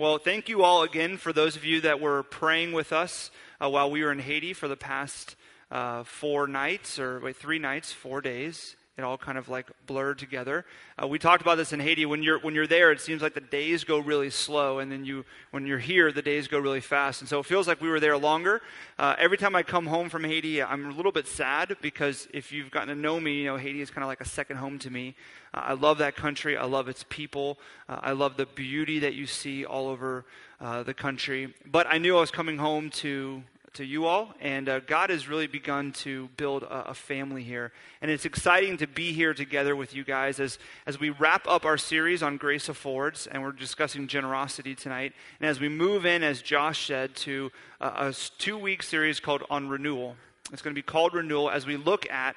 Well, thank you all again for those of you that were praying with us uh, while we were in Haiti for the past uh, four nights, or wait, three nights, four days. It all kind of like blurred together. Uh, we talked about this in Haiti. When you're when you're there, it seems like the days go really slow, and then you when you're here, the days go really fast. And so it feels like we were there longer. Uh, every time I come home from Haiti, I'm a little bit sad because if you've gotten to know me, you know Haiti is kind of like a second home to me. Uh, I love that country. I love its people. Uh, I love the beauty that you see all over uh, the country. But I knew I was coming home to to you all. And uh, God has really begun to build a, a, family here. And it's exciting to be here together with you guys as, as we wrap up our series on Grace Affords. And we're discussing generosity tonight. And as we move in, as Josh said, to a two week series called On Renewal. It's going to be called Renewal as we look at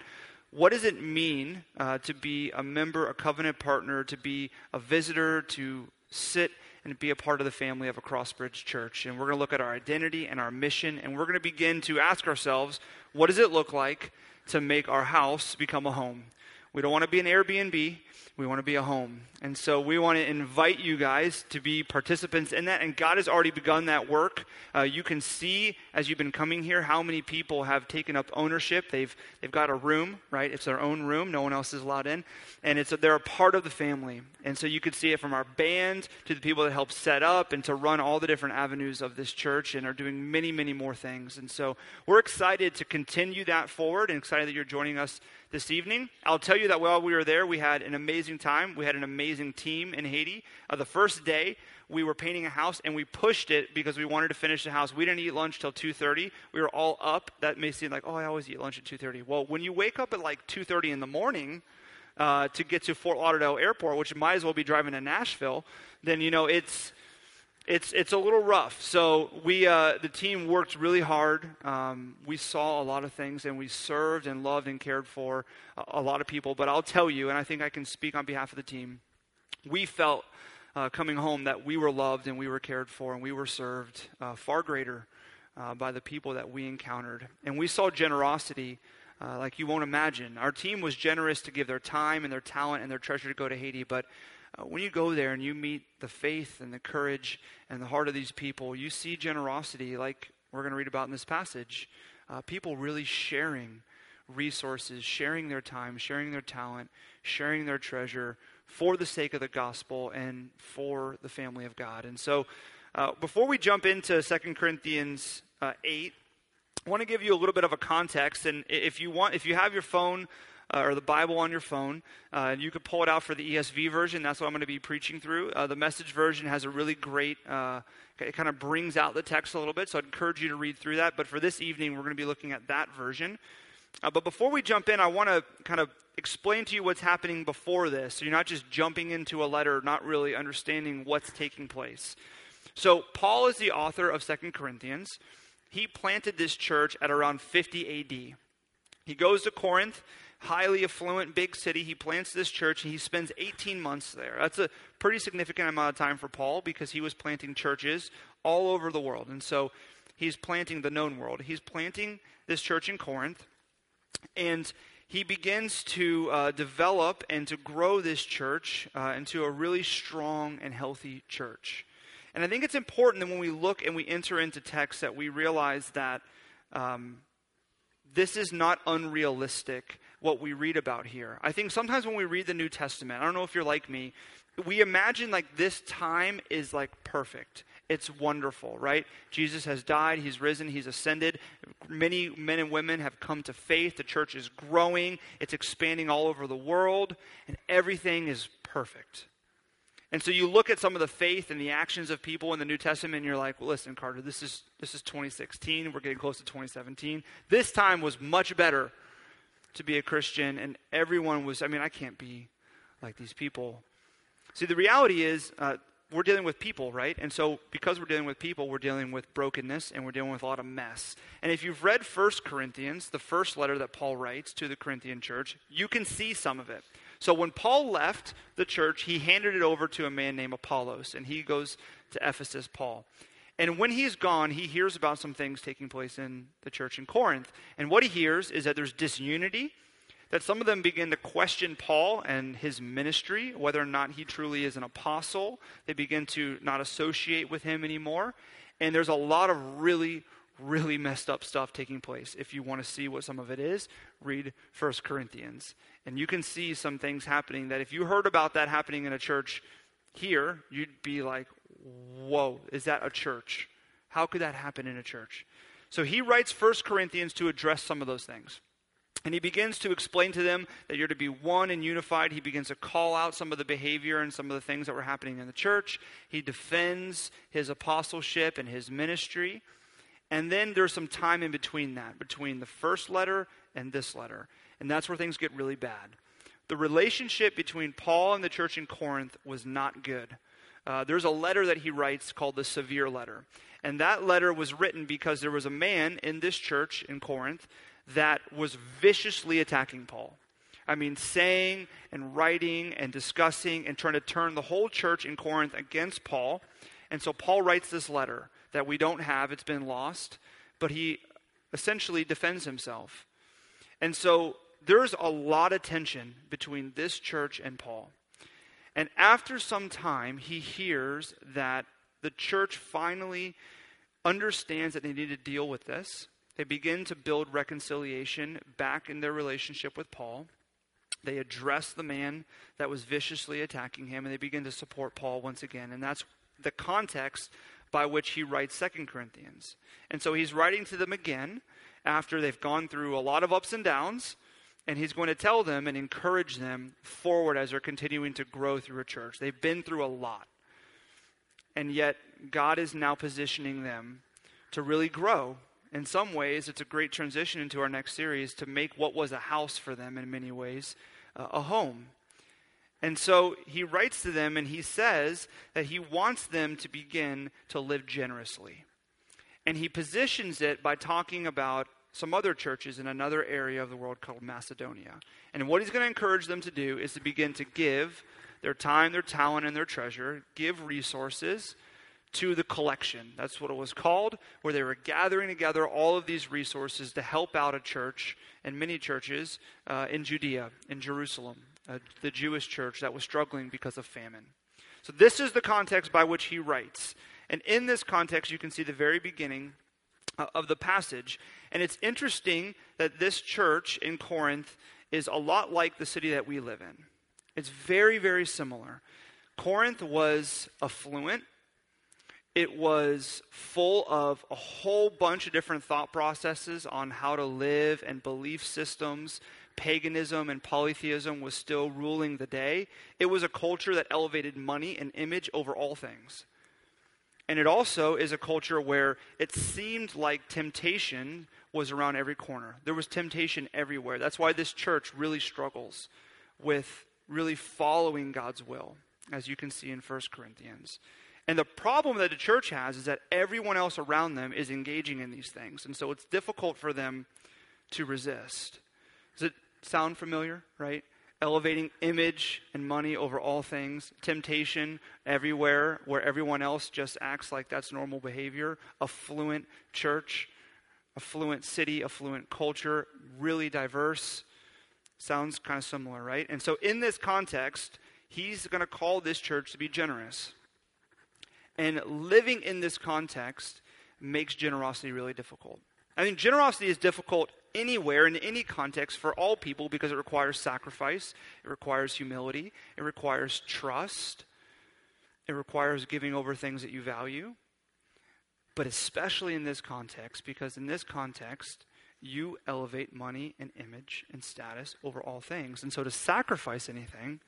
what does it mean uh, to be a member, a covenant partner, to be a visitor, to sit and be a part of the family of a Crossbridge church. And we're going to look at our identity and our mission, and we're going to begin to ask ourselves what does it look like to make our house become a home? We don't want to be an Airbnb. We want to be a home. And so we want to invite you guys to be participants in that. And God has already begun that work. Uh, you can see as you've been coming here how many people have taken up ownership. They've, they've got a room, right? It's their own room. No one else is allowed in. And it's, they're a part of the family. And so you could see it from our band to the people that help set up and to run all the different avenues of this church and are doing many, many more things. And so we're excited to continue that forward and excited that you're joining us this evening. I'll tell you that while we were there, we had an amazing time. We had an amazing team in Haiti. Uh, the first day, we were painting a house and we pushed it because we wanted to finish the house. We didn't eat lunch till 2:30. We were all up. That may seem like, "Oh, I always eat lunch at 2:30." Well, when you wake up at like 2:30 in the morning uh, to get to Fort Lauderdale Airport, which might as well be driving to Nashville, then you know it's it's it's a little rough. So we uh, the team worked really hard. Um, we saw a lot of things, and we served and loved and cared for a, a, lot of people. But I'll tell you, and I think I can speak on behalf of the team. We felt uh, coming home that we were loved and we were cared for and we were served uh, far greater uh, by the people that we encountered, and we saw generosity. Uh, like you won't imagine. Our team was generous to give their time and their talent and their treasure to go to Haiti, but uh, when you go there and you meet the faith and the courage and the heart of these people, you see generosity like we're going to read about in this passage. Uh, people really sharing resources, sharing their time, sharing their talent, sharing their treasure for the sake of the gospel and for the family of God. And so, uh, before we jump into 2 Corinthians uh, 8, I want to give you a little bit of a context. And if you want, if you have your phone, uh, or the Bible on your phone. Uh, you could pull it out for the ESV version. That's what I'm going to be preaching through. Uh, the message version has a really great, uh, it kind of brings out the text a little bit. So I'd encourage you to read through that. But for this evening, we're going to be looking at that version. Uh, but before we jump in, I want to kind of explain to you what's happening before this. So you're not just jumping into a letter, not really understanding what's taking place. So Paul is the author of Second Corinthians. He planted this church at around 50 AD. He goes to Corinth highly affluent, big city. He plants this church and he spends 18 months there. That's a pretty significant amount of time for Paul because he was planting churches all over the world. And so he's planting the known world. He's planting this church in Corinth and he begins to uh, develop and to grow this church uh, into a really strong and healthy church. And I think it's important that when we look and we enter into text that we realize that um, this is not unrealistic what we read about here. I think sometimes when we read the New Testament, I don't know if you're like me, we imagine like this time is like perfect. It's wonderful, right? Jesus has died, he's risen, he's ascended. Many men and women have come to faith. The church is growing, it's expanding all over the world, and everything is perfect. And so you look at some of the faith and the actions of people in the New Testament, and you're like, well, listen, Carter, this is, this is 2016. We're getting close to 2017. This time was much better to be a Christian, and everyone was, I mean, I can't be like these people. See, the reality is, uh, we're dealing with people, right? And so, because we're dealing with people, we're dealing with brokenness and we're dealing with a lot of mess. And if you've read First Corinthians, the first letter that Paul writes to the Corinthian church, you can see some of it. So, when Paul left the church, he handed it over to a man named Apollos, and he goes to Ephesus, Paul. And when he's gone, he hears about some things taking place in the church in Corinth. And what he hears is that there's disunity, that some of them begin to question Paul and his ministry, whether or not he truly is an apostle. They begin to not associate with him anymore. And there's a lot of really, really messed up stuff taking place. If you want to see what some of it is, read 1 Corinthians. And you can see some things happening that if you heard about that happening in a church here, you'd be like, whoa, is that a church? How could that happen in a church? So he writes 1 Corinthians to address some of those things. And he begins to explain to them that you're to be one and unified. He begins to call out some of the behavior and some of the things that were happening in the church. He defends his apostleship and his ministry. And then there's some time in between that, between the first letter and this letter. And that's where things get really bad. The relationship between Paul and the church in Corinth was not good. Uh, there's a letter that he writes called the Severe Letter. And that letter was written because there was a man in this church in Corinth that was viciously attacking Paul. I mean, saying and writing and discussing and trying to turn the whole church in Corinth against Paul. And so Paul writes this letter that we don't have, it's been lost, but he essentially defends himself. And so there's a lot of tension between this church and Paul. And after some time, he hears that the church finally understands that they need to deal with this. They begin to build reconciliation back in their relationship with Paul. They address the man that was viciously attacking him, and they begin to support Paul once again. And that's the context by which he writes Second Corinthians. And so he's writing to them again after they've gone through a lot of ups and downs, and he's going to tell them and encourage them forward as they're continuing to grow through a church. They've been through a lot. And yet, God is now positioning them to really grow in some ways, it's a great transition into our next series to make what was a house for them in many ways uh, a home. And so he writes to them and he says that he wants them to begin to live generously. And he positions it by talking about some other churches in another area of the world called Macedonia. And what he's going to encourage them to do is to begin to give their time, their talent, and their treasure, give resources to the collection. That's what it was called, where they were gathering together all of these resources to help out a church and many churches uh, in Judea, in Jerusalem, uh, the Jewish church that was struggling because of famine. So, this is the context by which he writes. And in this context, you can see the very beginning Uh, of the passage. And it's interesting that this church in Corinth is a lot like the city that we live in. It's very, very similar. Corinth was affluent, it was full of a whole bunch of different thought processes on how to live and belief systems. Paganism and polytheism was still ruling the day. It was a culture that elevated money and image over all things. And it also is a culture where it seemed like temptation was around every corner. There was temptation everywhere. That's why this church really struggles with really following God's will, as you can see in 1 Corinthians. And the problem that the church has is that everyone else around them is engaging in these things. And so it's difficult for them to resist. Does it sound familiar, right? Elevating image and money over all things, temptation everywhere where everyone else just acts like that's normal behavior, affluent church, affluent city, affluent culture, really diverse. Sounds kind of similar, right? And so in this context, he's going to call this church to be generous. And living in this context makes generosity really difficult. I think generosity is difficult anywhere in any context for all people because it requires sacrifice, it requires humility, it requires trust, it requires giving over things that you value. But especially in this context, because in this context, you elevate money and image and status over all things. And so to sacrifice anything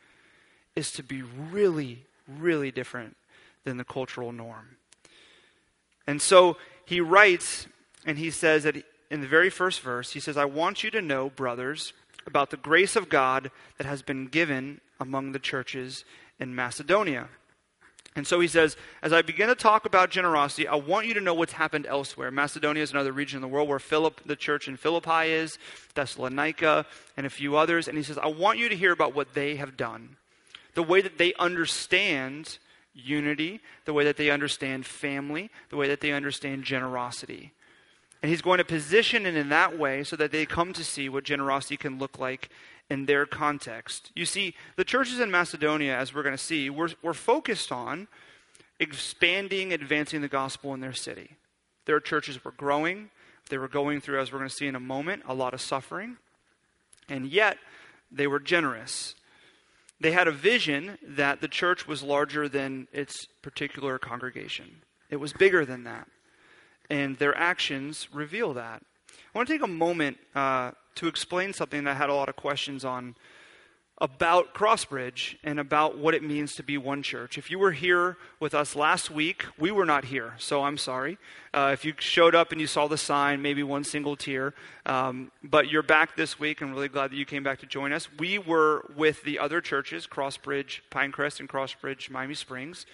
is to be really, really different than the cultural norm. And so he writes, and he says that in the very first verse, he says, I want you to know, brothers, about the grace of God that has been given among the churches in Macedonia. And so he says, as I begin to talk about generosity, I want you to know what's happened elsewhere. Macedonia is another region in the world where Philip, the church in Philippi is, Thessalonica, and a few others. And he says, I want you to hear about what they have done, the way that they understand unity, the way that they understand family, the way that they understand generosity. And he's going to position it in that way so that they come to see what generosity can look like in their context. You see, the churches in Macedonia, as we're going to see, were, were focused on expanding, advancing the gospel in their city. Their churches were growing. They were going through, as we're going to see in a moment, a lot of suffering. And yet, they were generous. They had a vision that the church was larger than its particular congregation, it was bigger than that. And their actions reveal that. I want to take a moment uh, to explain something that I had a lot of questions on about Crossbridge and about what it means to be one church. If you were here with us last week, we were not here, so I'm sorry. Uh, if you showed up and you saw the sign, maybe one single tear, um, but you're back this week. I'm really glad that you came back to join us. We were with the other churches, Crossbridge, Pinecrest, and Crossbridge, Miami Springs.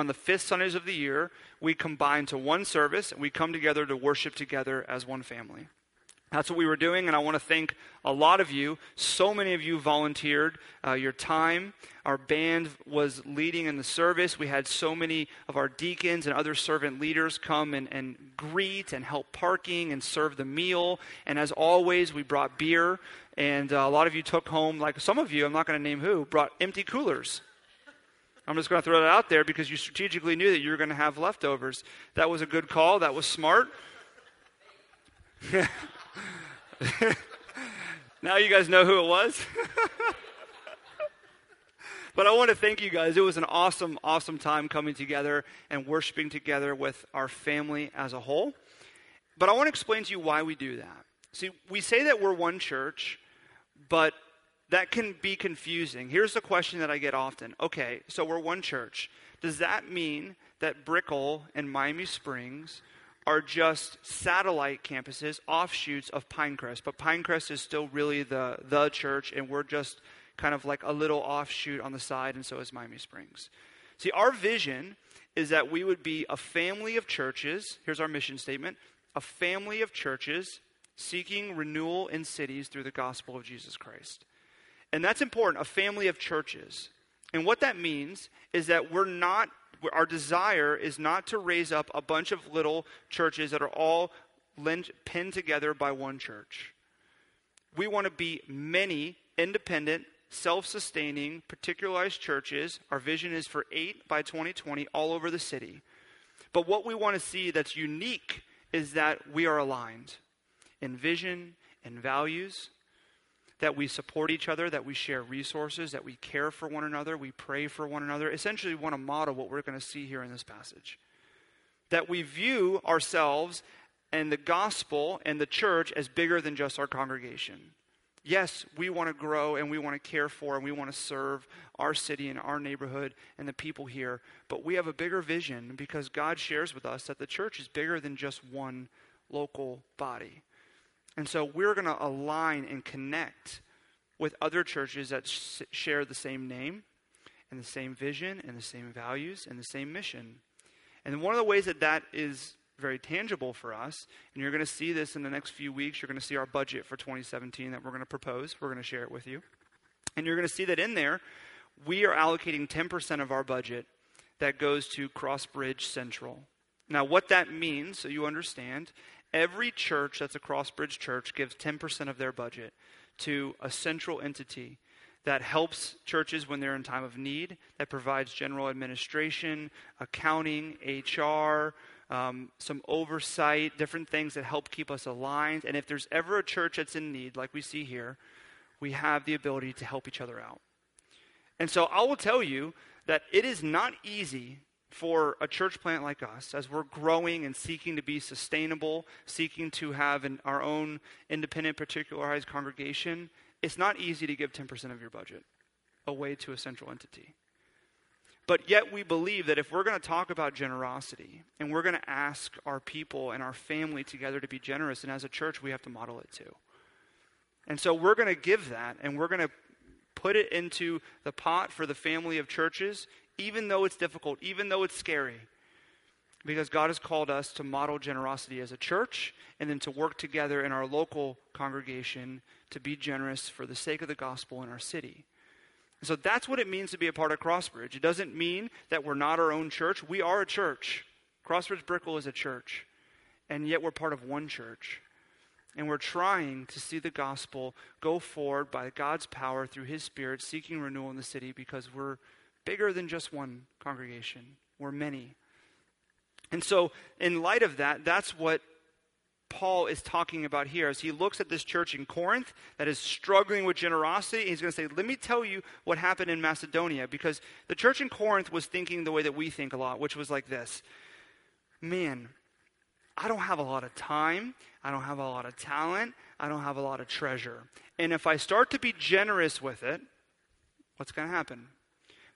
On the fifth Sundays of the year, we combine to one service and we come together to worship together as one family. That's what we were doing, and I want to thank a lot of you. So many of you volunteered uh, your time. Our band was leading in the service. We had so many of our deacons and other servant leaders come and, and greet and help parking and serve the meal. And as always, we brought beer, and uh, a lot of you took home, like some of you, I'm not going to name who, brought empty coolers. I'm just going to throw that out there because you strategically knew that you were going to have leftovers. That was a good call. That was smart. now you guys know who it was. but I want to thank you guys. It was an awesome, awesome time coming together and worshiping together with our family as a whole. But I want to explain to you why we do that. See, we say that we're one church, but that can be confusing. Here's the question that I get often okay, so we're one church. Does that mean that Brickell and Miami Springs are just satellite campuses, offshoots of Pinecrest. But Pinecrest is still really the, the church, and we're just kind of like a little offshoot on the side, and so is Miami Springs. See, our vision is that we would be a family of churches. Here's our mission statement a family of churches seeking renewal in cities through the gospel of Jesus Christ. And that's important, a family of churches. And what that means is that we're not our desire is not to raise up a bunch of little churches that are all pinned together by one church. We want to be many independent, self sustaining, particularized churches. Our vision is for eight by 2020 all over the city. But what we want to see that's unique is that we are aligned in vision and values that we support each other, that we share resources, that we care for one another, we pray for one another. Essentially, we want to model what we're going to see here in this passage. That we view ourselves and the gospel and the church as bigger than just our congregation. Yes, we want to grow and we want to care for and we want to serve our city and our neighborhood and the people here, but we have a bigger vision because God shares with us that the church is bigger than just one local body. And so we're going to align and connect with other churches that sh- share the same name and the same vision and the same values and the same mission. And one of the ways that that is very tangible for us, and you're going to see this in the next few weeks, you're going to see our budget for 2017 that we're going to propose. We're going to share it with you. And you're going to see that in there, we are allocating 10% of our budget that goes to Crossbridge Central. Now, what that means, so you understand, Every church that's a Crossbridge church gives 10% of their budget to a central entity that helps churches when they're in time of need, that provides general administration, accounting, HR, um, some oversight, different things that help keep us aligned. And if there's ever a church that's in need, like we see here, we have the ability to help each other out. And so I will tell you that it is not easy for a church plant like us, as we're growing and seeking to be sustainable, seeking to have an, our own independent, particularized congregation, it's not easy to give 10% of your budget away to a central entity. But yet, we believe that if we're going to talk about generosity and we're going to ask our people and our family together to be generous, and as a church, we have to model it too. And so, we're going to give that and we're going to put it into the pot for the family of churches even though it's difficult, even though it's scary. Because God has called us to model generosity as a church and then to work together in our local congregation to be generous for the sake of the gospel in our city. So that's what it means to be a part of Crossbridge. It doesn't mean that we're not our own church. We are a church. Crossbridge Brickell is a church. And yet we're part of one church. And we're trying to see the gospel go forward by God's power through His Spirit, seeking renewal in the city because we're bigger than just one congregation. We're many. And so, in light of that, that's what Paul is talking about here as he looks at this church in Corinth that is struggling with generosity. He's going to say, Let me tell you what happened in Macedonia, because the church in Corinth was thinking the way that we think a lot, which was like this Man, I don't have a lot of time, I don't have a lot of talent, I don't have a lot of treasure. And if I start to be generous with it, what's going to happen?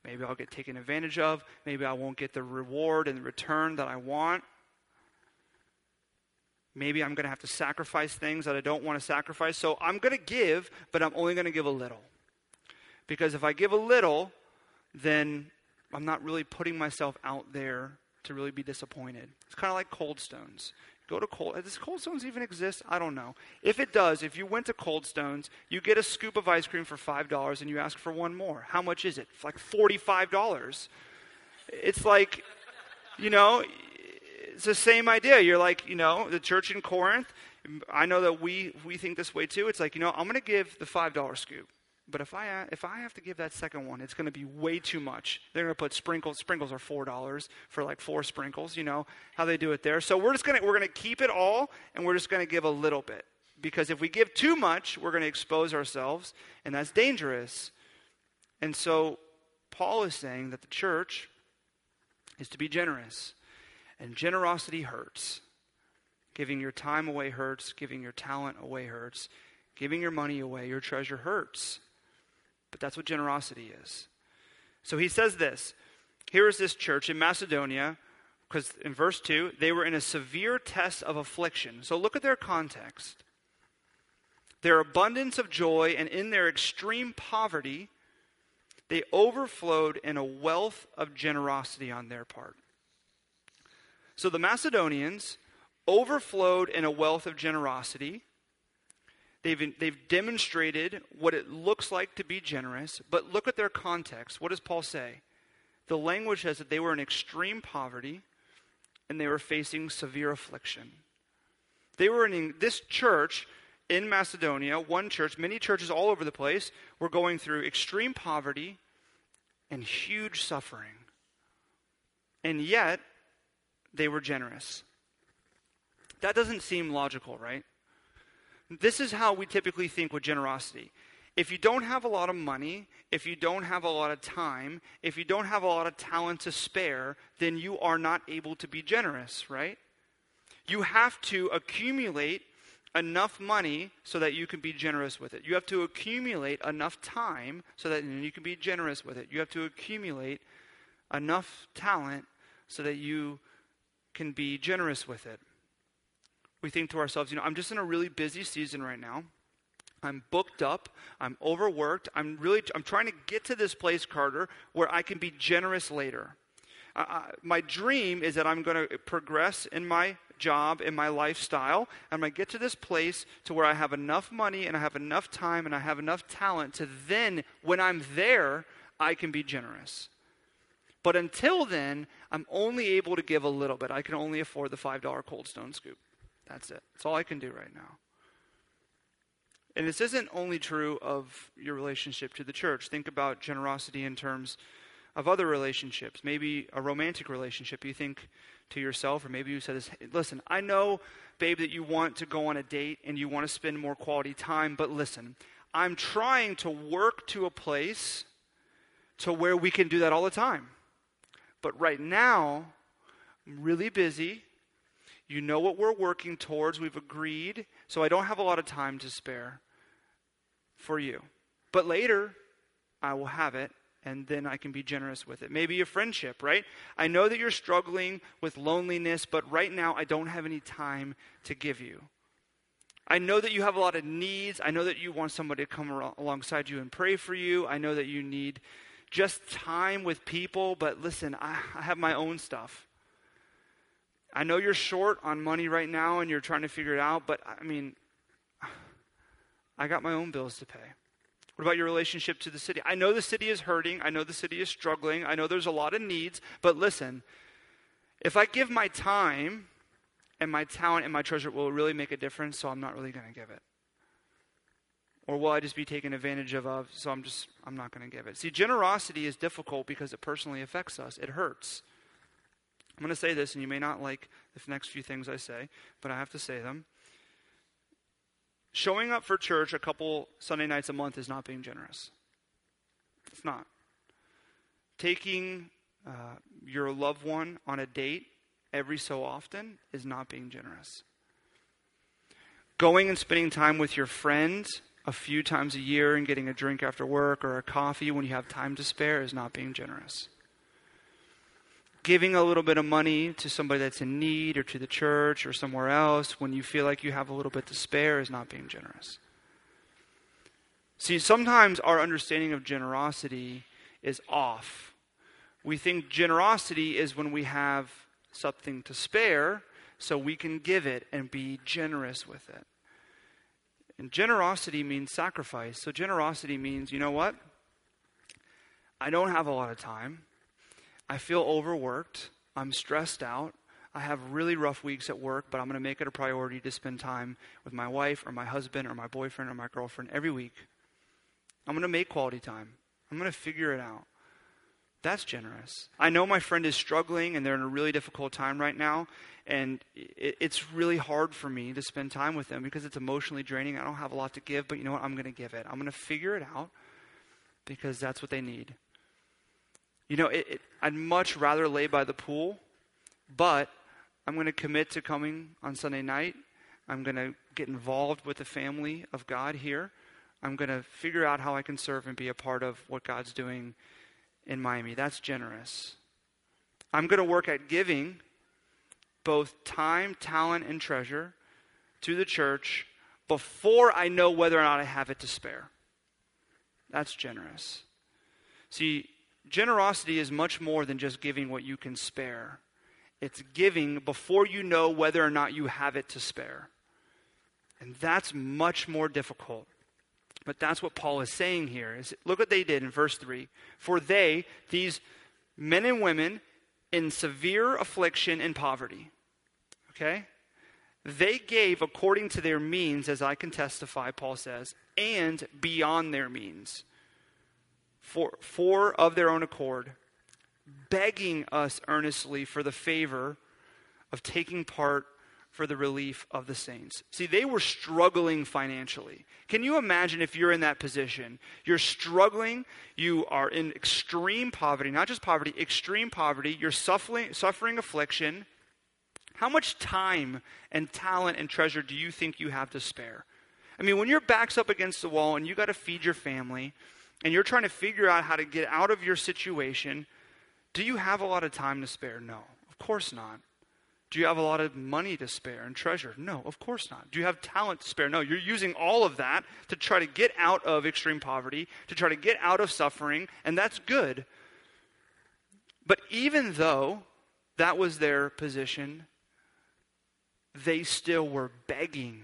Maybe I'll get taken advantage of. Maybe I won't get the reward and the return that I want. Maybe I'm going to have to sacrifice things that I don't want to sacrifice. So I'm going to give, but I'm only going to give a little. Because if I give a little, then I'm not really putting myself out there to really be disappointed. It's kind of like cold stones. Go to Cold. Does Cold Stones even exist? I don't know. If it does, if you went to Cold Stones, you get a scoop of ice cream for five dollars, and you ask for one more. How much is it? Like forty-five dollars. It's like, you know, it's the same idea. You're like, you know, the church in Corinth. I know that we we think this way too. It's like, you know, I'm going to give the five dollar scoop. But if I if I have to give that second one, it's going to be way too much. They're going to put sprinkles. Sprinkles are four dollars for like four sprinkles. You know how they do it there. So we're just going to we're going to keep it all, and we're just going to give a little bit because if we give too much, we're going to expose ourselves, and that's dangerous. And so Paul is saying that the church is to be generous, and generosity hurts. Giving your time away hurts. Giving your talent away hurts. Giving your money away, your treasure hurts. But that's what generosity is. So he says this Here is this church in Macedonia, because in verse 2, they were in a severe test of affliction. So look at their context. Their abundance of joy and in their extreme poverty, they overflowed in a wealth of generosity on their part. So the Macedonians overflowed in a wealth of generosity They've, they've demonstrated what it looks like to be generous, but look at their context. What does Paul say? The language says that they were in extreme poverty and they were facing severe affliction. They were in this church in Macedonia, one church, many churches all over the place were going through extreme poverty and huge suffering. And yet, they were generous. That doesn't seem logical, right? This is how we typically think with generosity. If you don't have a lot of money, if you don't have a lot of time, if you don't have a lot of talent to spare, then you are not able to be generous, right? You have to accumulate enough money so that you can be generous with it. You have to accumulate enough time so that you can be generous with it. You have to accumulate enough talent so that you can be generous with it we think to ourselves, you know, I'm just in a really busy season right now. I'm booked up. I'm overworked. I'm really I'm trying to get to this place, Carter, where I can be generous later. Uh, my dream is that I'm going to progress in my job, in my lifestyle. I'm going to get to this place to where I have enough money and I have enough time and I have enough talent to then, when I'm there, I can be generous. But until then, I'm only able to give a little bit. I can only afford the $5 cold stone scoop. That's it. That's all I can do right now. And this isn't only true of your relationship to the church. Think about generosity in terms of other relationships. Maybe a romantic relationship. You think to yourself, or maybe you said this listen, I know, babe, that you want to go on a date and you want to spend more quality time, but listen, I'm trying to work to a place to where we can do that all the time. But right now, I'm really busy you know what we're working towards. We've agreed. So I don't have a lot of time to spare for you. But later, I will have it, and then I can be generous with it. Maybe a friendship, right? I know that you're struggling with loneliness, but right now I don't have any time to give you. I know that you have a lot of needs. I know that you want somebody to come alongside you and pray for you. I know that you need just time with people, but listen, I, I have my own stuff. I know you're short on money right now and you're trying to figure it out, but I mean, I got my own bills to pay. What about your relationship to the city? I know the city is hurting. I know the city is struggling. I know there's a lot of needs. But listen, if I give my time and my talent and my treasure will really make a difference, so I'm not really going to give it? Or will I just be taken advantage of, of so I'm just I'm not going to give it? See, generosity is difficult because it personally affects us. It hurts. I'm going to say this, and you may not like the next few things I say, but I have to say them. Showing up for church a couple Sunday nights a month is not being generous. It's not. Taking uh, your loved one on a date every so often is not being generous. Going and spending time with your friends a few times a year and getting a drink after work or a coffee when you have time to spare is not being generous. Giving a little bit of money to somebody that's in need or to the church or somewhere else when you feel like you have a little bit to spare is not being generous. See, sometimes our understanding of generosity is off. We think generosity is when we have something to spare so we can give it and be generous with it. And generosity means sacrifice. So generosity means, you know what? I don't have a lot of time. I feel overworked. I'm stressed out. I have really rough weeks at work, but I'm going to make it a priority to spend time with my wife or my husband or my boyfriend or my girlfriend every week. I'm going to make quality time. I'm going to figure it out. That's generous. I know my friend is struggling and they're in a really difficult time right now, and it, it's really hard for me to spend time with them because it's emotionally draining. I don't have a lot to give, but you know what? I'm going to give it. I'm going to figure it out because that's what they need. You know, it, it, I'd much rather lay by the pool, but I'm going to commit to coming on Sunday night. I'm going to get involved with the family of God here. I'm going to figure out how I can serve and be a part of what God's doing in Miami. That's generous. I'm going to work at giving both time, talent, and treasure to the church before I know whether or not I have it to spare. That's generous. See, generosity is much more than just giving what you can spare. It's giving before you know whether or not you have it to spare. And that's much more difficult. But that's what Paul is saying here. Is look what they did in verse 3. For they, these men and women in severe affliction and poverty, okay? They gave according to their means, as I can testify, Paul says, and beyond their means, for, for of their own accord, begging us earnestly for the favor of taking part for the relief of the saints. See, they were struggling financially. Can you imagine if you're in that position? You're struggling, you are in extreme poverty, not just poverty, extreme poverty, you're suffering, suffering affliction. How much time and talent and treasure do you think you have to spare? I mean, when your back's up against the wall and you got to feed your family and you're trying to figure out how to get out of your situation, do you have a lot of time to spare? No, of course not. Do you have a lot of money to spare and treasure? No, of course not. Do you have talent to spare? No, you're using all of that to try to get out of extreme poverty, to try to get out of suffering, and that's good. But even though that was their position, they still were begging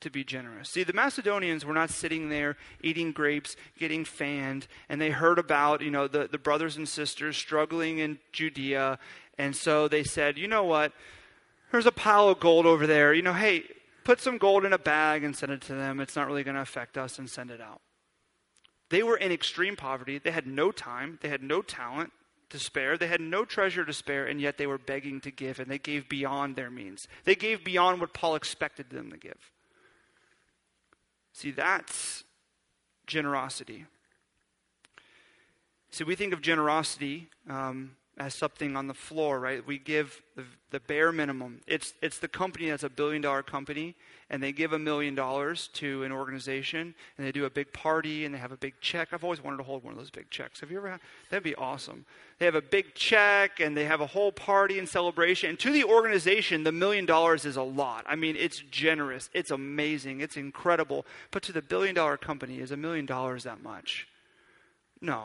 to be generous. See, the Macedonians were not sitting there eating grapes, getting fanned, and they heard about, you know, the, the brothers and sisters struggling in Judea, and so they said, you know what? there's a pile of gold over there. You know, hey, put some gold in a bag and send it to them. It's not really going to affect us and send it out. They were in extreme poverty. They had no time, they had no talent to spare, they had no treasure to spare, and yet they were begging to give, and they gave beyond their means. They gave beyond what Paul expected them to give. See, that's generosity. See, we think of generosity um, as something on the floor, right? We give the, the bare minimum. It's, it's the company that's a billion dollar company, and they give a million dollars to an organization, and they do a big party, and they have a big check. I've always wanted to hold one of those big checks. Have you ever had? That'd be awesome. They have a big check, and they have a whole party and celebration. And to the organization, the million dollars is a lot. I mean, it's generous, it's amazing, it's incredible. But to the billion dollar company, is a million dollars that much? No.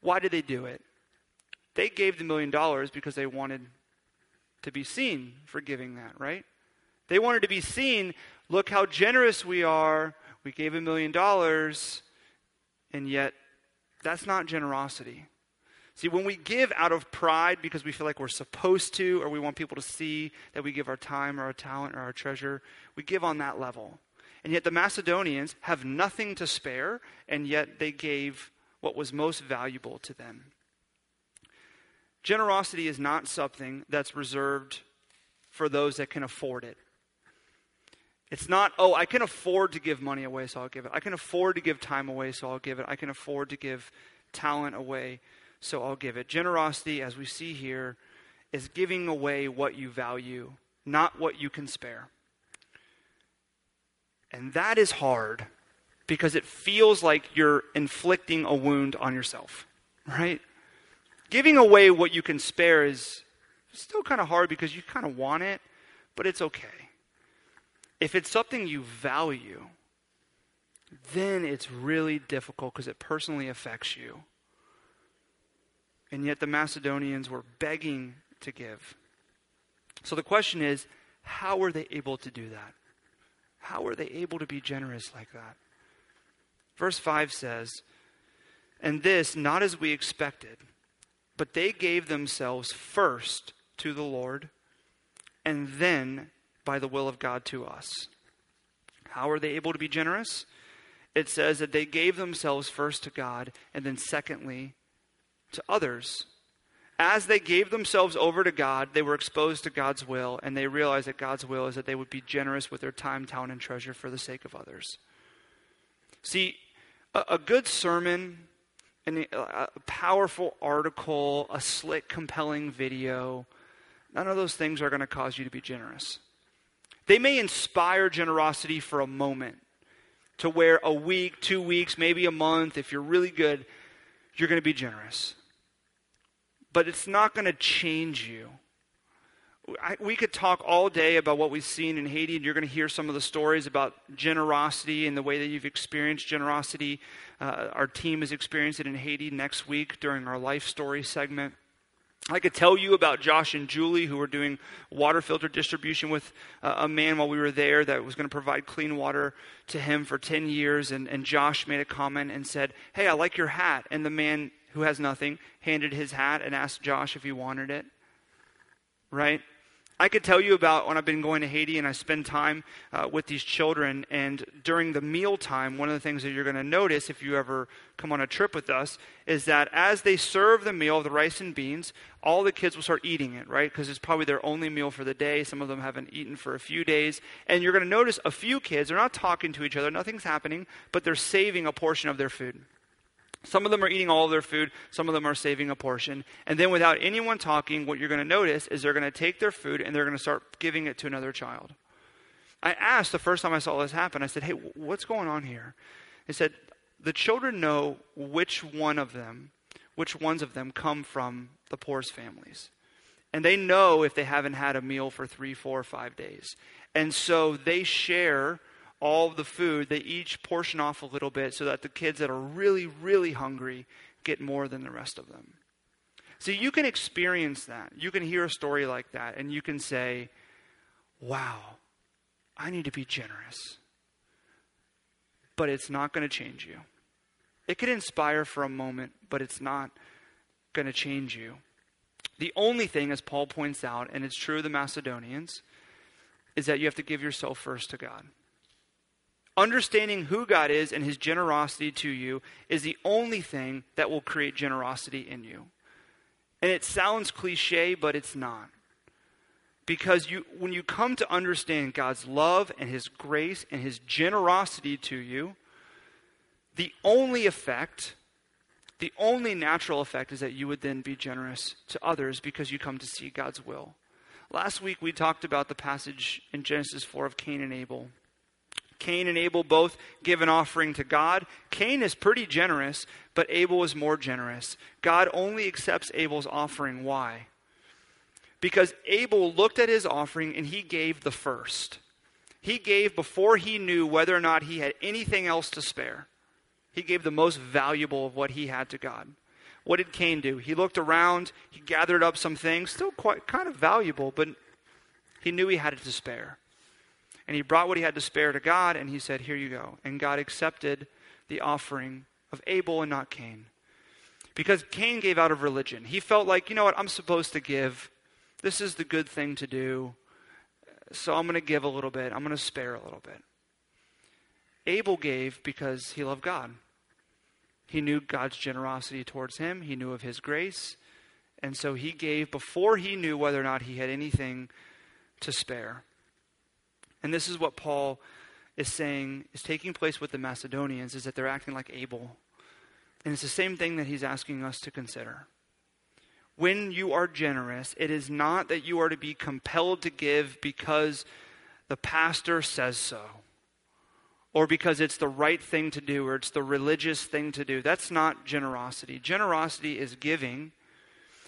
Why did they do it? They gave the million dollars because they wanted to be seen for giving that, right? They wanted to be seen. Look how generous we are. We gave a million dollars, and yet that's not generosity. See, when we give out of pride because we feel like we're supposed to, or we want people to see that we give our time or our talent or our treasure, we give on that level. And yet the Macedonians have nothing to spare, and yet they gave what was most valuable to them. Generosity is not something that's reserved for those that can afford it. It's not, oh, I can afford to give money away, so I'll give it. I can afford to give time away, so I'll give it. I can afford to give talent away, so I'll give it. Generosity, as we see here, is giving away what you value, not what you can spare. And that is hard because it feels like you're inflicting a wound on yourself, right? Giving away what you can spare is still kind of hard because you kind of want it, but it's okay. If it's something you value, then it's really difficult because it personally affects you. And yet the Macedonians were begging to give. So the question is how were they able to do that? How were they able to be generous like that? Verse 5 says, And this not as we expected, but they gave themselves first to the Lord, and then by the will of God to us. How are they able to be generous? It says that they gave themselves first to God and then, secondly, to others. As they gave themselves over to God, they were exposed to God's will, and they realized that God's will is that they would be generous with their time, talent, and treasure for the sake of others. See, a, a good sermon, a, a powerful article, a slick, compelling video, none of those things are going to cause you to be generous. They may inspire generosity for a moment to where a week, two weeks, maybe a month, if you're really good, you're going to be generous. But it's not going to change you. I, we could talk all day about what we've seen in Haiti, and you're going to hear some of the stories about generosity and the way that you've experienced generosity. Uh, our team has experienced it in Haiti next week during our life story segment. I could tell you about Josh and Julie, who were doing water filter distribution with uh, a man while we were there that was going to provide clean water to him for 10 years. And, and Josh made a comment and said, Hey, I like your hat. And the man who has nothing handed his hat and asked Josh if he wanted it. Right? I could tell you about when I've been going to Haiti and I spend time uh, with these children. And during the meal time, one of the things that you're going to notice if you ever come on a trip with us is that as they serve the meal of the rice and beans, all the kids will start eating it, right? Because it's probably their only meal for the day. Some of them haven't eaten for a few days. And you're going to notice a few kids, they're not talking to each other, nothing's happening, but they're saving a portion of their food. Some of them are eating all of their food, some of them are saving a portion. And then, without anyone talking, what you're going to notice is they're going to take their food and they're going to start giving it to another child. I asked the first time I saw this happen, I said, Hey, what's going on here? He said, The children know which one of them, which ones of them come from the poorest families. And they know if they haven't had a meal for three, four, five days. And so they share all the food, they each portion off a little bit so that the kids that are really, really hungry get more than the rest of them. See, you can experience that. You can hear a story like that, and you can say, wow, I need to be generous. But it's not going to change you. It could inspire for a moment, but it's not going to change you. The only thing, as Paul points out, and it's true of the Macedonians, is that you have to give yourself first to God. Understanding who God is and his generosity to you is the only thing that will create generosity in you. And it sounds cliche, but it's not. Because you, when you come to understand God's love and his grace and his generosity to you, the only effect, the only natural effect is that you would then be generous to others because you come to see God's will. Last week we talked about the passage in Genesis 4 of Cain and Abel. Cain and Abel both give an offering to God. Cain is pretty generous, but Abel is more generous. God only accepts Abel's offering. Why? Because Abel looked at his offering and he gave the first. He gave before he knew whether or not he had anything else to spare. He gave the most valuable of what he had to God. What did Cain do? He looked around, he gathered up some things, still quite kind of valuable, but he knew he had it to spare. And he brought what he had to spare to God, and he said, Here you go. And God accepted the offering of Abel and not Cain. Because Cain gave out of religion. He felt like, you know what, I'm supposed to give. This is the good thing to do. So I'm going to give a little bit. I'm going to spare a little bit. Abel gave because he loved God. He knew God's generosity towards him, he knew of his grace. And so he gave before he knew whether or not he had anything to spare. And this is what Paul is saying is taking place with the Macedonians is that they're acting like Abel. And it's the same thing that he's asking us to consider. When you are generous, it is not that you are to be compelled to give because the pastor says so or because it's the right thing to do or it's the religious thing to do. That's not generosity. Generosity is giving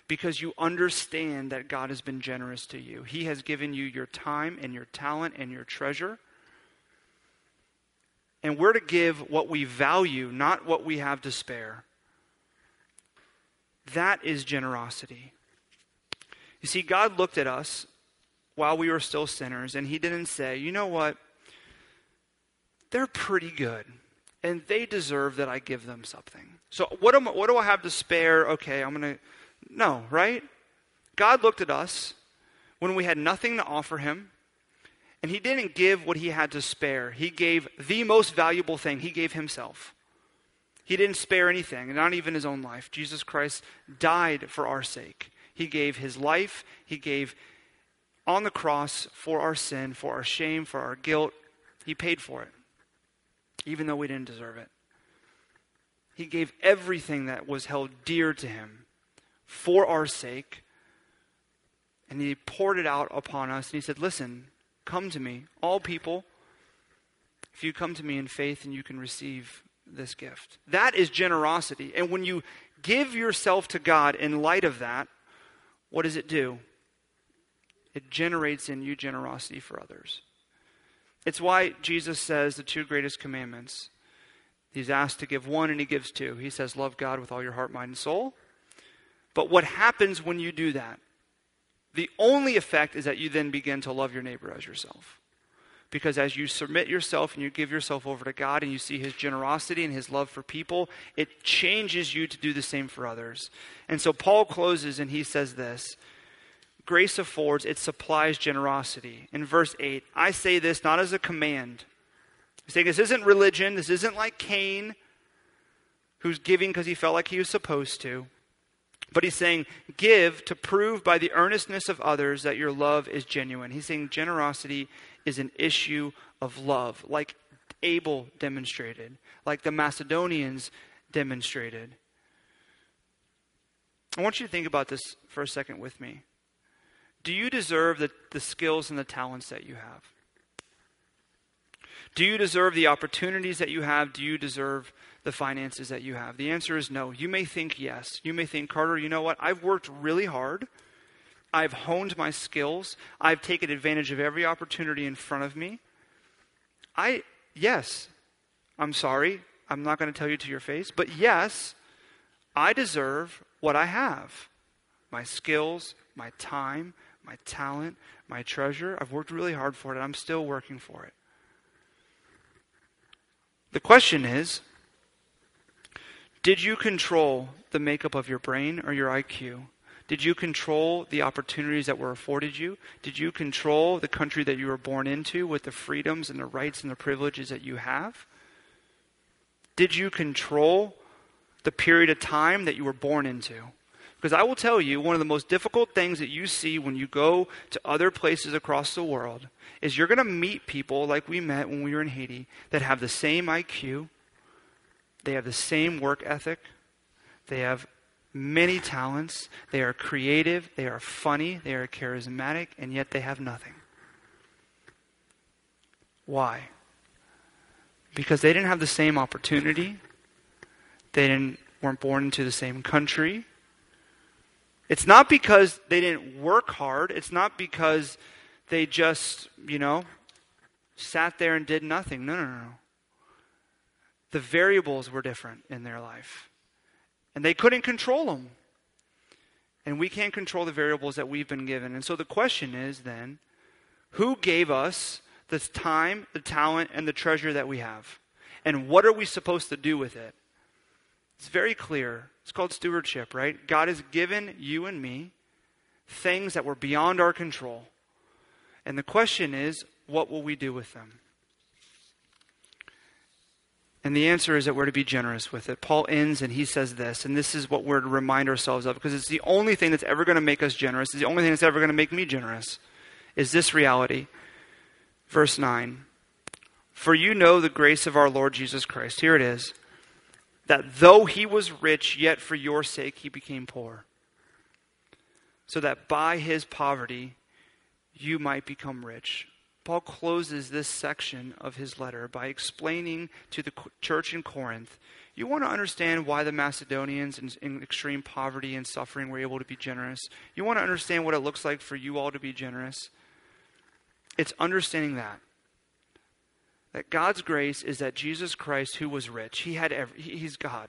because you understand that God has been generous to you. He has given you your time and your talent and your treasure. And we're to give what we value, not what we have to spare. That is generosity. You see, God looked at us while we were still sinners, and He didn't say, you know what? They're pretty good, and they deserve that I give them something. So, what, am, what do I have to spare? Okay, I'm going to. No, right? God looked at us when we had nothing to offer Him, and He didn't give what He had to spare. He gave the most valuable thing, He gave Himself. He didn't spare anything, not even his own life. Jesus Christ died for our sake. He gave his life, he gave on the cross for our sin, for our shame, for our guilt. He paid for it, even though we didn't deserve it. He gave everything that was held dear to him for our sake, and he poured it out upon us. And he said, Listen, come to me, all people. If you come to me in faith, and you can receive this gift. That is generosity. And when you give yourself to God in light of that, what does it do? It generates in you generosity for others. It's why Jesus says the two greatest commandments. He's asked to give one and he gives two. He says, Love God with all your heart, mind, and soul. But what happens when you do that? The only effect is that you then begin to love your neighbor as yourself. Because as you submit yourself and you give yourself over to God and you see His generosity and His love for people, it changes you to do the same for others. And so Paul closes and he says this Grace affords, it supplies generosity. In verse 8, I say this not as a command. He's saying this isn't religion, this isn't like Cain, who's giving because he felt like he was supposed to. But he's saying, give to prove by the earnestness of others that your love is genuine. He's saying generosity is an issue of love, like Abel demonstrated, like the Macedonians demonstrated. I want you to think about this for a second with me. Do you deserve the, the skills and the talents that you have? Do you deserve the opportunities that you have? Do you deserve the finances that you have? The answer is no. You may think yes. You may think, Carter, you know what? I've worked really hard. I've honed my skills. I've taken advantage of every opportunity in front of me. I, yes, I'm sorry. I'm not going to tell you to your face, but yes, I deserve what I have my skills, my time, my talent, my treasure. I've worked really hard for it, and I'm still working for it. The question is Did you control the makeup of your brain or your IQ? Did you control the opportunities that were afforded you? Did you control the country that you were born into with the freedoms and the rights and the privileges that you have? Did you control the period of time that you were born into? Because I will tell you, one of the most difficult things that you see when you go to other places across the world is you're going to meet people like we met when we were in Haiti that have the same IQ, they have the same work ethic, they have many talents. They are creative, they are funny, they are charismatic, and yet they have nothing. Why? Because they didn't have the same opportunity. They didn't weren't born into the same country. It's not because they didn't work hard. It's not because they just, you know, sat there and did nothing. No, no, no. The variables were different in their life. And they couldn't control them. And we can't control the variables that we've been given. And so the question is then who gave us this time, the talent, and the treasure that we have? And what are we supposed to do with it? It's very clear. It's called stewardship, right? God has given you and me things that were beyond our control. And the question is, what will we do with them? And the answer is that we're to be generous with it. Paul ends and he says this, and this is what we're to remind ourselves of because it's the only thing that's ever going to make us generous. It's the only thing that's ever going to make me generous. Is this reality? Verse 9. For you know the grace of our Lord Jesus Christ. Here it is. That though he was rich, yet for your sake he became poor. So that by his poverty you might become rich. Paul closes this section of his letter by explaining to the church in Corinth you want to understand why the Macedonians in, in, extreme poverty and suffering were able to be generous. You want to understand what it looks like for you all to be generous. It's understanding that. That God's grace is that Jesus Christ, who was rich, he had every, he's God.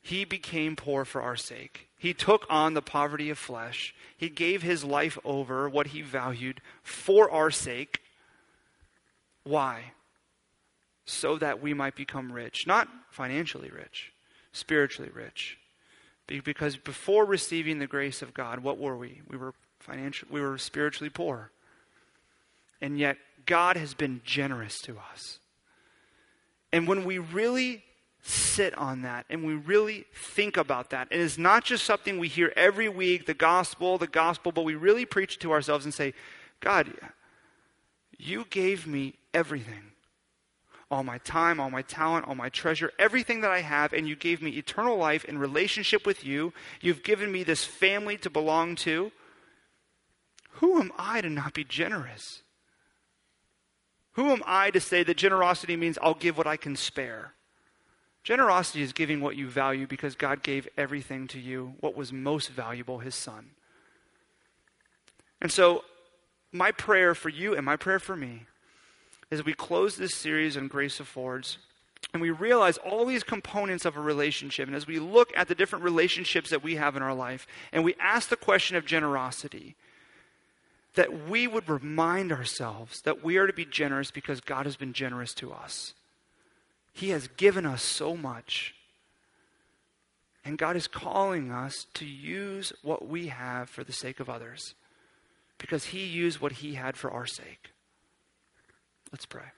He became poor for our sake. He took on the poverty of flesh. He gave his life over, what he valued, for our sake. Why? So that we might become rich. Not financially rich, spiritually rich. Because before receiving the grace of God, what were we? We were financially, we were spiritually poor. And yet God has been generous to us. And when we really sit on that and we really think about that. It's not just something we hear every week, the gospel, the gospel, but we really preach to ourselves and say, God, you gave me everything all my time, all my talent, all my treasure, everything that I have, and you gave me eternal life in relationship with you. You've given me this family to belong to. Who am I to not be generous? Who am I to say that generosity means I'll give what I can spare? Generosity is giving what you value because God gave everything to you, what was most valuable, His Son. And so, my prayer for you and my prayer for me is we close this series on Grace Affords and we realize all these components of a relationship. And as we look at the different relationships that we have in our life and we ask the question of generosity, that we would remind ourselves that we are to be generous because God has been generous to us. He has given us so much. And God is calling us to use what we have for the sake of others because He used what He had for our sake. Let's pray.